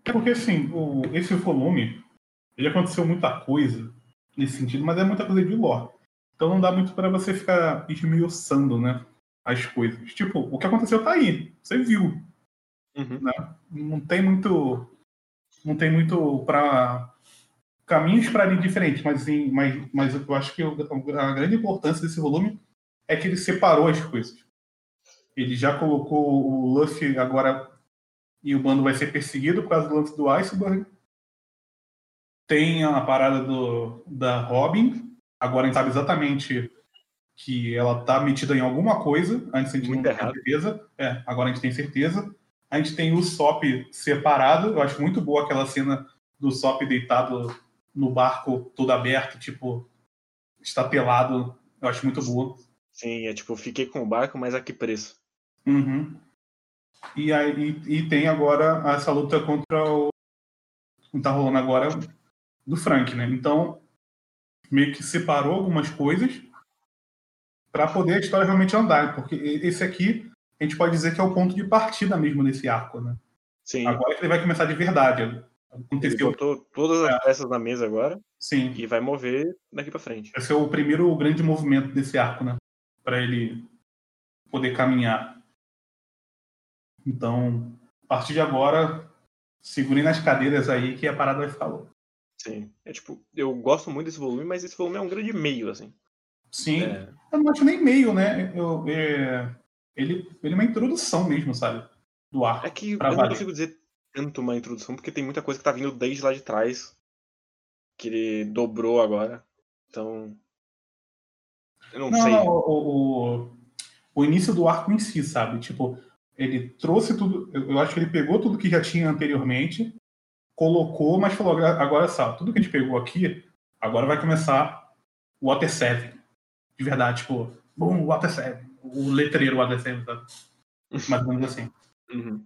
É porque assim, o, esse volume, ele aconteceu muita coisa nesse sentido, mas é muita coisa de lore. Então não dá muito para você ficar esmiuçando, né? As coisas. Tipo, o que aconteceu tá aí. Você viu. Uhum. Né? Não tem muito. Não tem muito para caminhos para ali diferentes, mas, assim, mas, mas eu acho que a grande importância desse volume é que ele separou as coisas. Ele já colocou o Luffy agora e o bando vai ser perseguido por causa do lance do Iceberg. Tem a parada do, da Robin. Agora a gente sabe exatamente que ela está metida em alguma coisa. Antes a gente muito não tinha certeza. É, agora a gente tem certeza. A gente tem o Sop separado. Eu acho muito boa aquela cena do Sop deitado no barco todo aberto, tipo, está pelado. Eu acho muito boa. Sim, é tipo, fiquei com o barco, mas a que preço? Uhum. E, aí, e tem agora essa luta contra o. que tá rolando agora do Frank, né? Então, meio que separou algumas coisas para poder a história realmente andar. Porque esse aqui, a gente pode dizer que é o ponto de partida mesmo nesse arco, né? Sim. Agora que ele vai começar de verdade. Aconteceu. Ele botou todas as é. peças na mesa agora. Sim. E vai mover daqui para frente. Vai ser o primeiro grande movimento desse arco, né? Para ele poder caminhar. Então, a partir de agora, segurem nas cadeiras aí que a parada vai ficar louca. Sim. É tipo, eu gosto muito desse volume, mas esse volume é um grande meio, assim. Sim. É... Eu não acho nem meio, né? Eu, é... Ele, ele é uma introdução mesmo, sabe? Do arco. É que eu não consigo dizer tanto uma introdução, porque tem muita coisa que tá vindo desde lá de trás. Que ele dobrou agora. Então. Eu não, não sei. Não, o, o, o, início do arco em si, sabe? Tipo, ele trouxe tudo. Eu acho que ele pegou tudo que já tinha anteriormente, colocou, mas falou: agora sabe, tudo que a gente pegou aqui, agora vai começar o Water 7. De verdade, tipo, bom, Water 7. O letreiro Water 7, sabe? Mais ou menos assim. Uhum.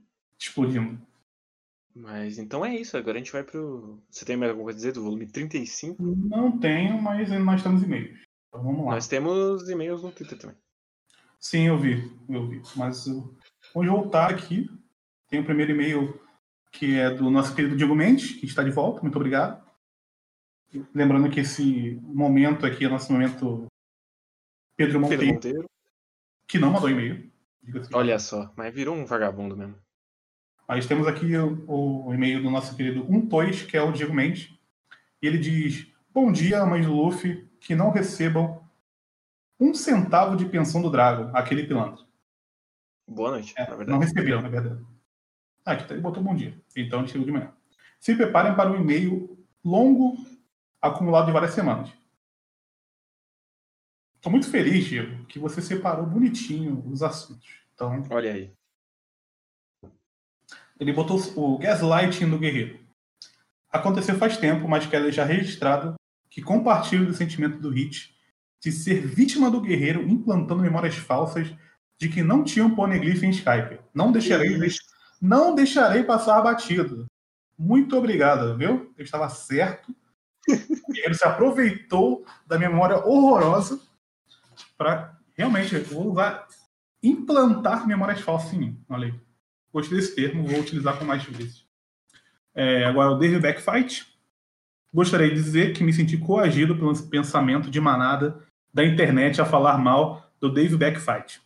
Mas então é isso, agora a gente vai pro. Você tem mais alguma coisa a dizer do volume 35? Não tenho, mas nós temos e-mails. Então vamos lá. Nós temos e-mails no Twitter também. Sim, eu vi, eu vi. Mas eu... vamos voltar aqui. Tem o primeiro e-mail que é do nosso querido Diego Mendes, que está de volta. Muito obrigado. Lembrando que esse momento aqui é nosso momento Pedro Monteiro, Pedro Monteiro. que não mandou e-mail. Olha só, mas virou um vagabundo mesmo. Mas temos aqui o, o e-mail do nosso querido Um Tois, que é o Diego Mendes. E ele diz: Bom dia, mães do Luffy, que não recebam um centavo de pensão do Dragon, aquele pilantra. Boa noite, é, na verdade. Não receberam, na verdade. Ah, aqui tá, ele botou bom dia. Então ele chegou de manhã. Se preparem para um e-mail longo, acumulado de várias semanas. Estou muito feliz, Diego, que você separou bonitinho os assuntos. Então, Olha aí. Ele botou o gaslighting no guerreiro. Aconteceu faz tempo, mas quero deixar registrado que compartilho do sentimento do Hit de ser vítima do guerreiro implantando memórias falsas de que não tinha um poneglyph em Skype. Não deixarei, não deixarei passar batido. muito obrigado, viu? Eu estava certo. ele se aproveitou da memória horrorosa para realmente vou usar implantar memórias falsas em mim. Olha aí. Gostei desse termo, vou utilizar com mais vezes. É, agora, o David Backfight. Gostaria de dizer que me senti coagido pelo pensamento de manada da internet a falar mal do Dave Backfight.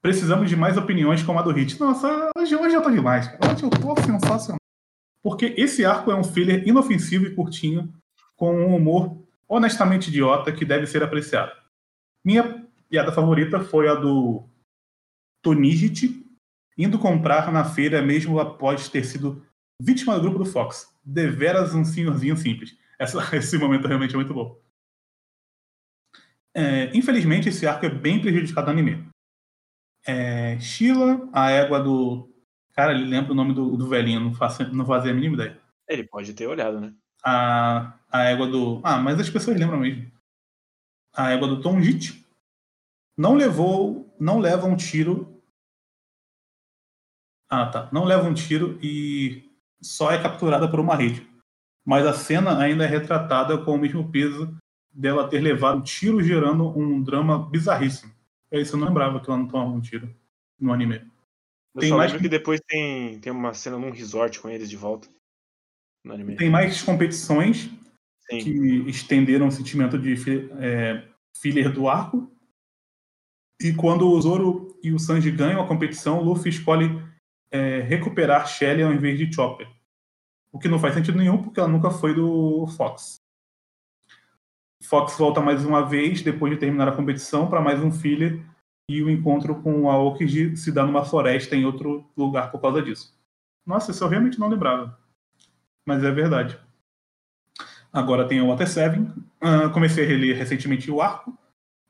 Precisamos de mais opiniões como a do Hit. Nossa, hoje, hoje eu tô demais. Hoje eu tô sensacional. Porque esse arco é um filler inofensivo e curtinho, com um humor honestamente idiota que deve ser apreciado. Minha piada favorita foi a do Tonigit indo comprar na feira mesmo após ter sido vítima do grupo do Fox. Deveras um senhorzinho simples. Essa, esse momento realmente é muito bom. É, infelizmente, esse arco é bem prejudicado no anime. É, Sheila, a égua do. Cara, ele lembra o nome do, do velhinho, não, faço, não fazia a mínima ideia. Ele pode ter olhado, né? A, a égua do. Ah, mas as pessoas lembram mesmo. A égua do Tom Jit não levou. Não leva um tiro. Ah, tá. Não leva um tiro e só é capturada por uma rede. Mas a cena ainda é retratada com o mesmo peso dela ter levado um tiro gerando um drama bizarríssimo. É isso, eu não lembrava que ela não tomava um tiro no anime. Eu tem mais que depois tem, tem uma cena num resort com eles de volta no anime. Tem mais competições Sim. que estenderam o sentimento de é, filler do arco. E quando o Zoro e o Sanji ganham a competição, o Luffy escolhe é, recuperar Shelly ao invés de Chopper. O que não faz sentido nenhum, porque ela nunca foi do Fox. Fox volta mais uma vez, depois de terminar a competição, para mais um filler e o encontro com o Aokiji se dá numa floresta em outro lugar por causa disso. Nossa, isso eu realmente não lembrava. Mas é verdade. Agora tem o Water Seven. Uh, comecei a reler recentemente o arco.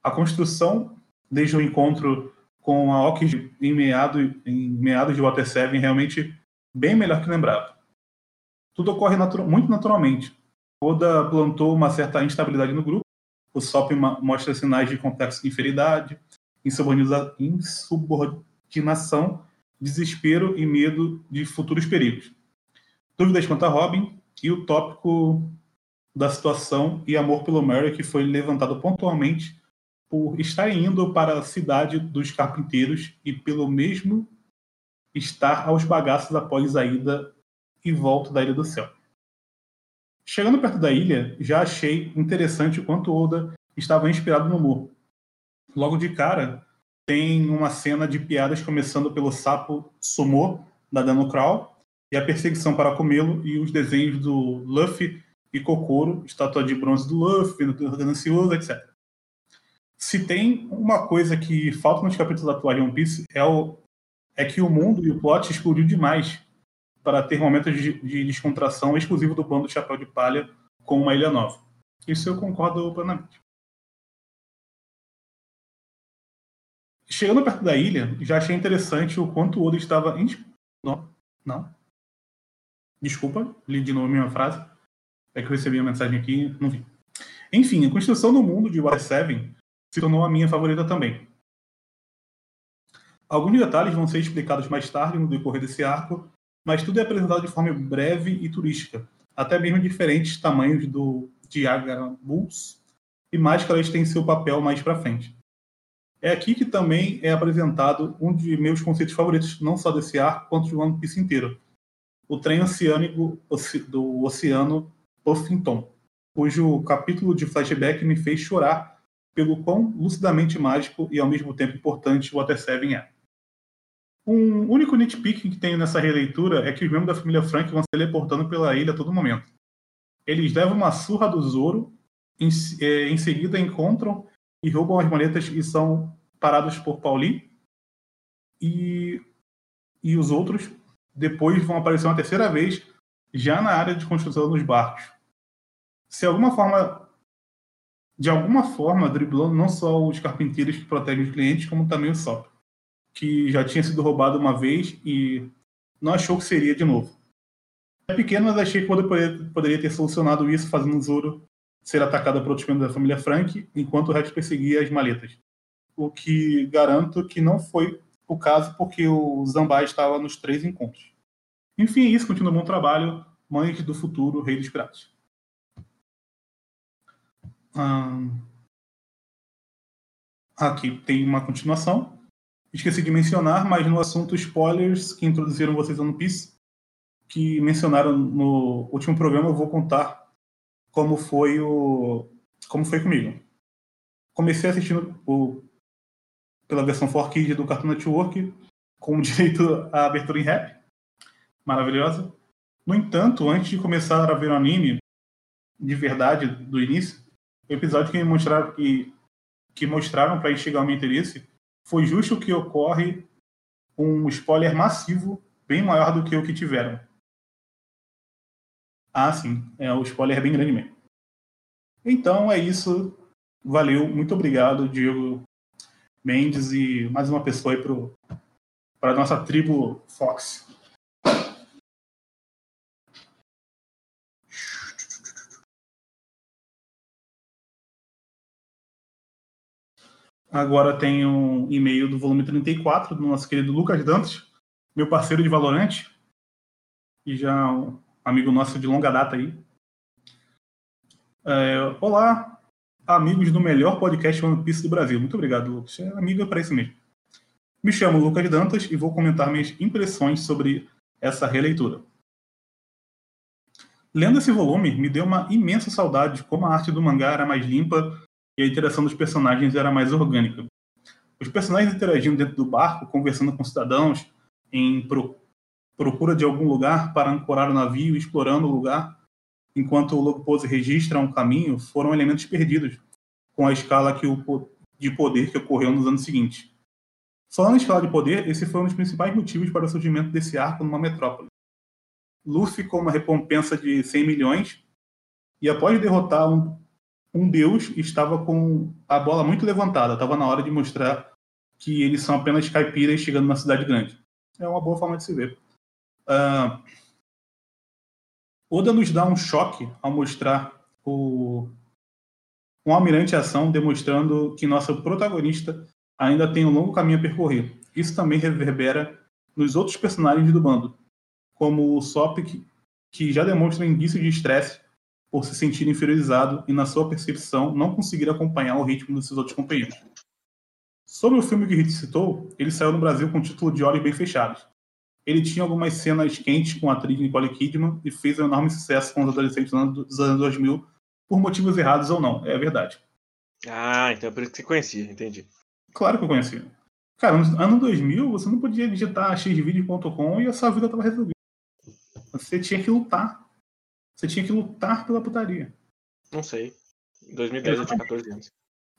A construção, desde o encontro com a Aokiji em, em meados de Water Seven, realmente bem melhor que lembrava. Tudo ocorre natu muito naturalmente. Oda plantou uma certa instabilidade no grupo. O Sop mostra sinais de complexo de inferioridade, insubordinação, desespero e medo de futuros perigos. Dúvidas quanto a Robin e o tópico da situação e amor pelo Mary que foi levantado pontualmente por estar indo para a cidade dos carpinteiros e pelo mesmo estar aos bagaços após a ida e volta da Ilha do Céu. Chegando perto da ilha, já achei interessante o quanto Oda estava inspirado no humor. Logo de cara, tem uma cena de piadas começando pelo sapo Sumo, da Dano Crawl, e a perseguição para comê-lo, e os desenhos do Luffy e Kokoro, estátua de bronze do Luffy, do Ganancioso, etc. Se tem uma coisa que falta nos capítulos atuais de One Piece, é, o, é que o mundo e o plot explodiu demais para ter momentos de, de descontração exclusivo do bando Chapéu de Palha com uma ilha nova. Isso eu concordo plenamente. Chegando perto da ilha, já achei interessante o quanto o Oda estava. Não, não. Desculpa, li de novo a minha frase. É que eu recebi a mensagem aqui não vi. Enfim, a construção do mundo de War 7 se tornou a minha favorita também. Alguns detalhes vão ser explicados mais tarde no decorrer desse arco, mas tudo é apresentado de forma breve e turística, até mesmo diferentes tamanhos do Diagra Bulls e máscaras têm seu papel mais para frente. É aqui que também é apresentado um de meus conceitos favoritos, não só desse arco, quanto de One Piece inteiro. O trem oceânico do Oceano Puffington, cujo capítulo de flashback me fez chorar pelo quão lucidamente mágico e ao mesmo tempo importante o Water Seven é. Um único nitpick que tenho nessa releitura é que os membros da família Frank vão se teleportando pela ilha a todo momento. Eles levam uma surra do Zoro, em, é, em seguida encontram e roubam as maletas e são parados por Pauli. E, e os outros depois vão aparecer uma terceira vez, já na área de construção dos barcos. Se alguma forma, de alguma forma, driblando não só os carpinteiros que protegem os clientes, como também o Sop que já tinha sido roubado uma vez e não achou que seria de novo. É pequeno, mas achei que poderia, poderia ter solucionado isso fazendo Zoro ser atacado por outros membros da família Frank, enquanto o Rex perseguia as maletas. O que garanto que não foi o caso, porque o Zambai estava nos três encontros. Enfim, é isso. Continua um bom trabalho. Mães do futuro, Rei dos Piratas. Hum... Aqui tem uma continuação. Esqueci de mencionar, mas no assunto spoilers que introduziram vocês no One Piece, que mencionaram no último programa, eu vou contar como foi o como foi comigo. Comecei assistindo o, pela versão 4Kids do Cartoon Network, com direito à abertura em rap. Maravilhosa. No entanto, antes de começar a ver o anime, de verdade, do início, o episódio que mostraram que que mostraram para instigar o meu interesse, foi justo que ocorre um spoiler massivo, bem maior do que o que tiveram. Ah, sim, é o spoiler é bem grande mesmo. Então é isso. Valeu, muito obrigado, Diego Mendes, e mais uma pessoa aí para a nossa tribo Fox. Agora tem um e-mail do volume 34 do nosso querido Lucas Dantas, meu parceiro de Valorante, e já um amigo nosso de longa data aí. É, olá, amigos do melhor podcast One Piece do Brasil. Muito obrigado, Lucas. É amigo para isso mesmo. Me chamo Lucas Dantas e vou comentar minhas impressões sobre essa releitura. Lendo esse volume, me deu uma imensa saudade de como a arte do mangá era mais limpa e a interação dos personagens era mais orgânica. Os personagens interagiam dentro do barco, conversando com cidadãos, em pro procura de algum lugar para ancorar o navio, explorando o lugar, enquanto o log pose registra um caminho, foram elementos perdidos com a escala que o, de poder que ocorreu nos anos seguintes. Falando em escala de poder, esse foi um dos principais motivos para o surgimento desse arco numa metrópole. Luffy com uma recompensa de 100 milhões, e após derrotar um, um deus estava com a bola muito levantada. Estava na hora de mostrar que eles são apenas caipiras chegando na cidade grande. É uma boa forma de se ver. Uh, Oda nos dá um choque ao mostrar o um almirante ação, demonstrando que nosso protagonista ainda tem um longo caminho a percorrer. Isso também reverbera nos outros personagens do bando, como o Sop, que já demonstra indício de estresse por se sentir inferiorizado e, na sua percepção, não conseguir acompanhar o ritmo dos seus outros companheiros. Sobre o filme que Hit citou, ele saiu no Brasil com o título de Olhos Bem Fechados. Ele tinha algumas cenas quentes com a atriz Nicole Kidman e fez um enorme sucesso com os adolescentes dos anos 2000, por motivos errados ou não, é verdade. Ah, então é por isso que você conhecia, entendi. Claro que eu conhecia. Cara, no ano 2000, você não podia digitar xvideo.com e a sua vida estava resolvida. Você tinha que lutar você tinha que lutar pela putaria. Não sei. Em 2010 eu tinha 14 anos.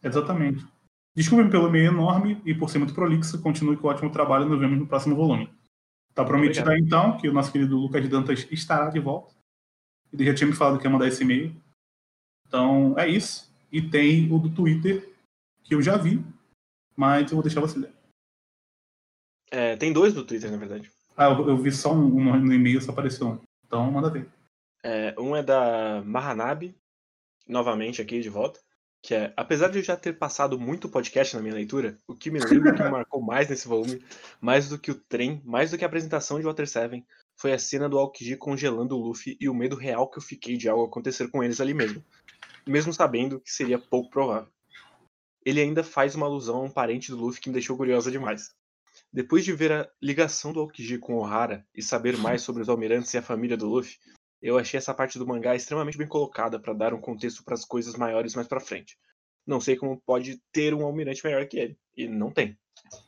Exatamente. Desculpe pelo meio enorme e por ser muito prolixo, continue com o ótimo trabalho e nos vemos no próximo volume. Tá prometido aí, então que o nosso querido Lucas Dantas estará de volta. Ele já tinha me falado que ia mandar esse e-mail. Então é isso. E tem o do Twitter, que eu já vi, mas eu vou deixar você ler. É, tem dois do Twitter, na verdade. Ah, eu, eu vi só um, um no e-mail, só apareceu um. Então manda ver. É, um é da Mahanabi, novamente aqui de volta, que é, apesar de eu já ter passado muito podcast na minha leitura, o que me lembra que me marcou mais nesse volume, mais do que o trem, mais do que a apresentação de Water 7, foi a cena do Aokiji congelando o Luffy e o medo real que eu fiquei de algo acontecer com eles ali mesmo, mesmo sabendo que seria pouco provável. Ele ainda faz uma alusão a um parente do Luffy que me deixou curiosa demais. Depois de ver a ligação do Aokiji com Ohara e saber mais sobre os almirantes e a família do Luffy, eu achei essa parte do mangá extremamente bem colocada para dar um contexto para as coisas maiores mais para frente. Não sei como pode ter um almirante melhor que ele. E não tem.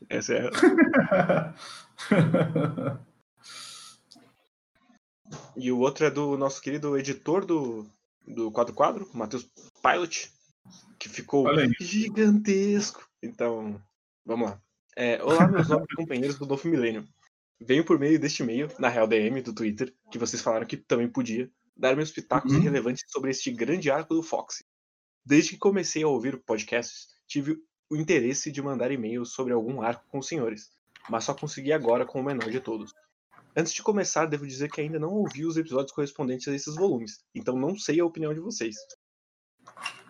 Essa é. e o outro é do nosso querido editor do, do Quadro Quadro, Matheus Pilot, que ficou gigantesco. Então, vamos lá. É, olá, meus novos companheiros do Novo Milênio venho por meio deste e-mail, na Real DM do Twitter, que vocês falaram que também podia, dar meus pitacos uhum. irrelevantes sobre este grande arco do Fox. Desde que comecei a ouvir podcasts, tive o interesse de mandar e-mails sobre algum arco com os senhores, mas só consegui agora com o menor de todos. Antes de começar, devo dizer que ainda não ouvi os episódios correspondentes a esses volumes, então não sei a opinião de vocês.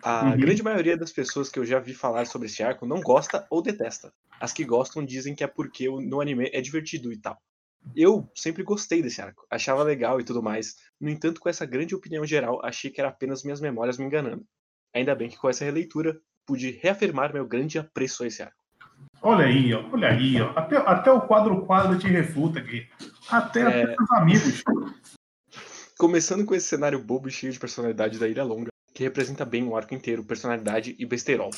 A uhum. grande maioria das pessoas que eu já vi falar sobre esse arco não gosta ou detesta. As que gostam dizem que é porque no anime é divertido e tal. Eu sempre gostei desse arco, achava legal e tudo mais. No entanto, com essa grande opinião geral, achei que era apenas minhas memórias me enganando. Ainda bem que com essa releitura pude reafirmar meu grande apreço a esse arco. Olha aí, ó, olha aí, ó. Até, até o quadro quadro te refuta aqui. Até, é... até seus amigos. Começando com esse cenário bobo e cheio de personalidade da Ilha Longa, que representa bem o arco inteiro, personalidade e besterol.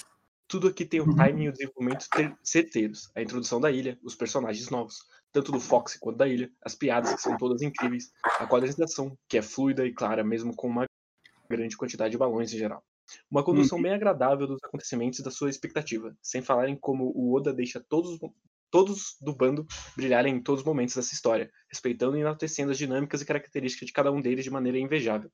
Tudo aqui tem o uhum. timing e o desenvolvimento certeiros. A introdução da ilha, os personagens novos, tanto do Fox quanto da ilha, as piadas que são todas incríveis, a quadrização, que é fluida e clara, mesmo com uma grande quantidade de balões em geral. Uma condução uhum. bem agradável dos acontecimentos e da sua expectativa, sem falar em como o Oda deixa todos, todos do bando brilharem em todos os momentos dessa história, respeitando e enaltecendo as dinâmicas e características de cada um deles de maneira invejável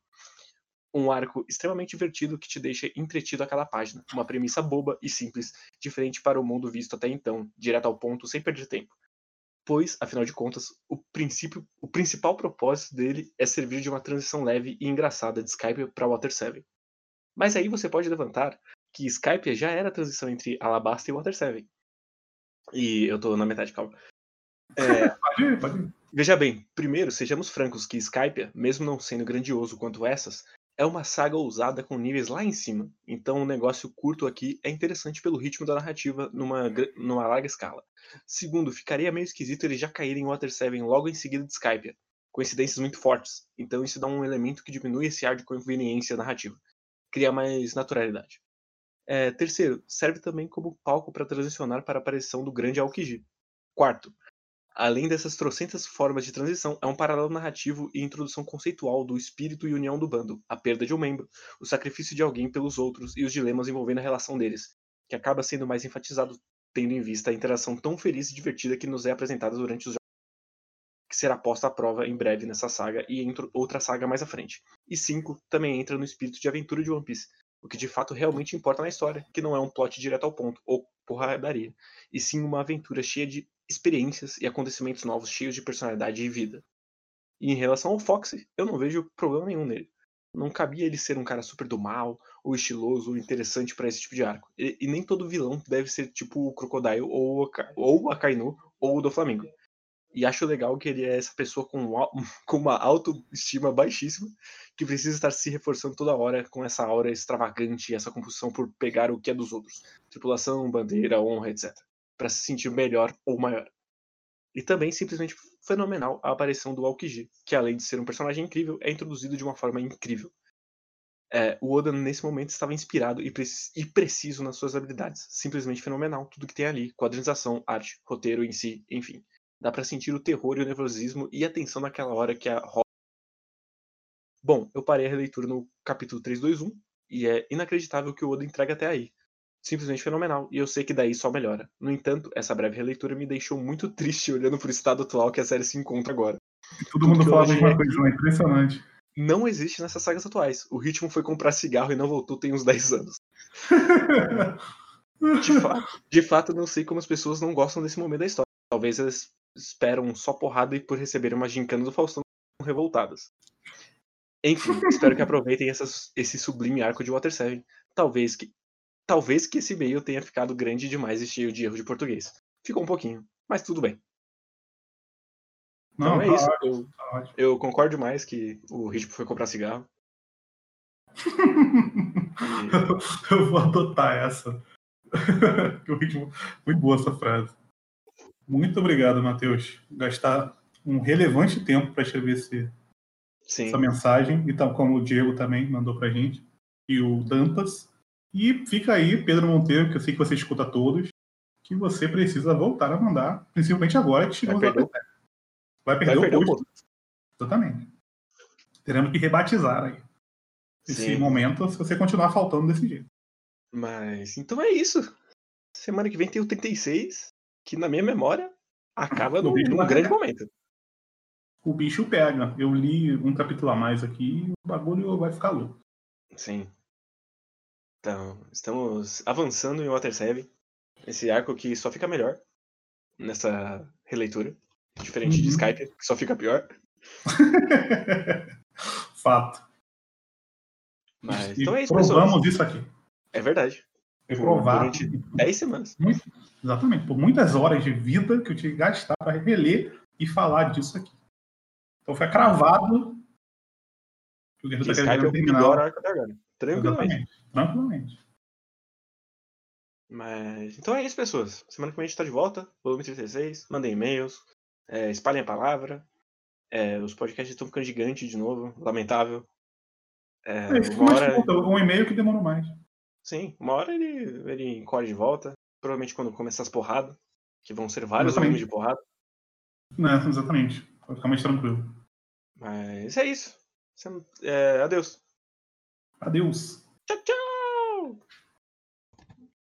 um arco extremamente divertido que te deixa entretido a cada página. Uma premissa boba e simples, diferente para o mundo visto até então, direto ao ponto, sem perder tempo. Pois, afinal de contas, o, princípio, o principal propósito dele é servir de uma transição leve e engraçada de Skype para Water 7. Mas aí você pode levantar que Skype já era a transição entre Alabasta e Water 7. E eu tô na metade, calma. É, pode ir, pode ir. Veja bem, primeiro, sejamos francos que Skype, mesmo não sendo grandioso quanto essas, é uma saga ousada com níveis lá em cima, então um negócio curto aqui é interessante pelo ritmo da narrativa numa, numa larga escala. Segundo, ficaria meio esquisito eles já caírem em Water 7 logo em seguida de Skype, coincidências muito fortes, então isso dá um elemento que diminui esse ar de conveniência narrativa, cria mais naturalidade. É, terceiro, serve também como palco para transicionar para a aparição do grande Aokiji. Quarto, Além dessas trocentas formas de transição, é um paralelo narrativo e introdução conceitual do espírito e união do bando, a perda de um membro, o sacrifício de alguém pelos outros e os dilemas envolvendo a relação deles, que acaba sendo mais enfatizado tendo em vista a interação tão feliz e divertida que nos é apresentada durante os jogos, que será posta à prova em breve nessa saga e em outra saga mais à frente. E 5 também entra no espírito de aventura de One Piece, o que de fato realmente importa na história, que não é um plot direto ao ponto, ou porradaria, e sim uma aventura cheia de experiências e acontecimentos novos cheios de personalidade e vida. E em relação ao Fox, eu não vejo problema nenhum nele. Não cabia ele ser um cara super do mal, ou estiloso, ou interessante para esse tipo de arco. E, e, nem todo vilão deve ser tipo o Crocodile, ou, ou a Kainu, ou o do Flamengo. E acho legal que ele é essa pessoa com, com uma autoestima baixíssima, que precisa estar se reforçando toda hora com essa aura extravagante essa compulsão por pegar o que é dos outros. Tripulação, bandeira, honra, etc para se sentir melhor ou maior. E também simplesmente fenomenal a aparição do Aokiji, que além de ser um personagem incrível, é introduzido de uma forma incrível. É, o Oda nesse momento estava inspirado e, e, preciso nas suas habilidades. Simplesmente fenomenal tudo que tem ali, quadrinização, arte, roteiro em si, enfim. Dá para sentir o terror e o nervosismo e a tensão naquela hora que a Bom, eu parei a releitura no capítulo 321 e é inacreditável que o Oda entrega até aí simplesmente fenomenal, e eu sei que daí só melhora. No entanto, essa breve releitura me deixou muito triste olhando para o estado atual que a série se encontra agora. Todo mundo fala a mesma é... coisa, é impressionante. Não existe nessas sagas atuais. O ritmo foi comprar cigarro e não voltou tem uns 10 anos. de, fato, de fato, não sei como as pessoas não gostam desse momento da história. Talvez elas esperam só porrada e por receber uma gincana do Faustão revoltadas. Enfim, espero que aproveitem essas, esse sublime arco de Water 7. Talvez que Talvez que esse e-mail tenha ficado grande demais e cheio de erro de português. Ficou um pouquinho, mas tudo bem. Não, então é tá isso. Ótimo, eu, tá eu, concordo mais que o ritmo foi comprar cigarro. e... eu vou adotar essa. o ritmo. Muito boa essa frase. Muito obrigado, Matheus. Gastar um relevante tempo para escrever esse, essa mensagem, e tal como o Diego também mandou pra gente, e o Dantas. E fica aí, Pedro Monteiro, que eu sei que você escuta todos, que você precisa voltar a mandar, principalmente agora que chegou Vai perder, Vai perder, Vai perder o posto. Exatamente. Teremos que rebatizar aí. Esse Sim. momento, se você continuar faltando desse jeito. Mas, então é isso. Semana que vem tem o 36, que na minha memória acaba num, num grande momento. O bicho pega. Eu li um capítulo a mais aqui e o bagulho vai ficar louco. Sim. Então, estamos avançando em Water 7. Esse arco que só fica melhor nessa releitura. Diferente uhum. de Skype, que só fica pior. Fato. Mas, então é isso, provamos pessoal. isso aqui. É verdade. É provado. Durante 10 semanas. Muito, exatamente. Por muitas horas de vida que eu tive que gastar para reler e falar disso aqui. Então foi cravado que o Guerreiro Que tá Skype é o pior arco até agora. Tranquilamente. Tranquilamente. Mas. Então é isso, pessoas. Semana que vem a gente tá de volta. Volume 36. Mandem e-mails. é, espalhem a palavra. É, os podcasts estão ficando gigantes de novo. Lamentável. É, É, uma hora. um e-mail que demorou mais. Sim, uma hora ele, ele encolhe de volta. Provavelmente quando começar as porradas. Que vão ser vários Exatamente. volumes de porrada. Né, exatamente. Vai ficar mais tranquilo. Mas é isso. É, adeus. Adeus. Tchau, tchau.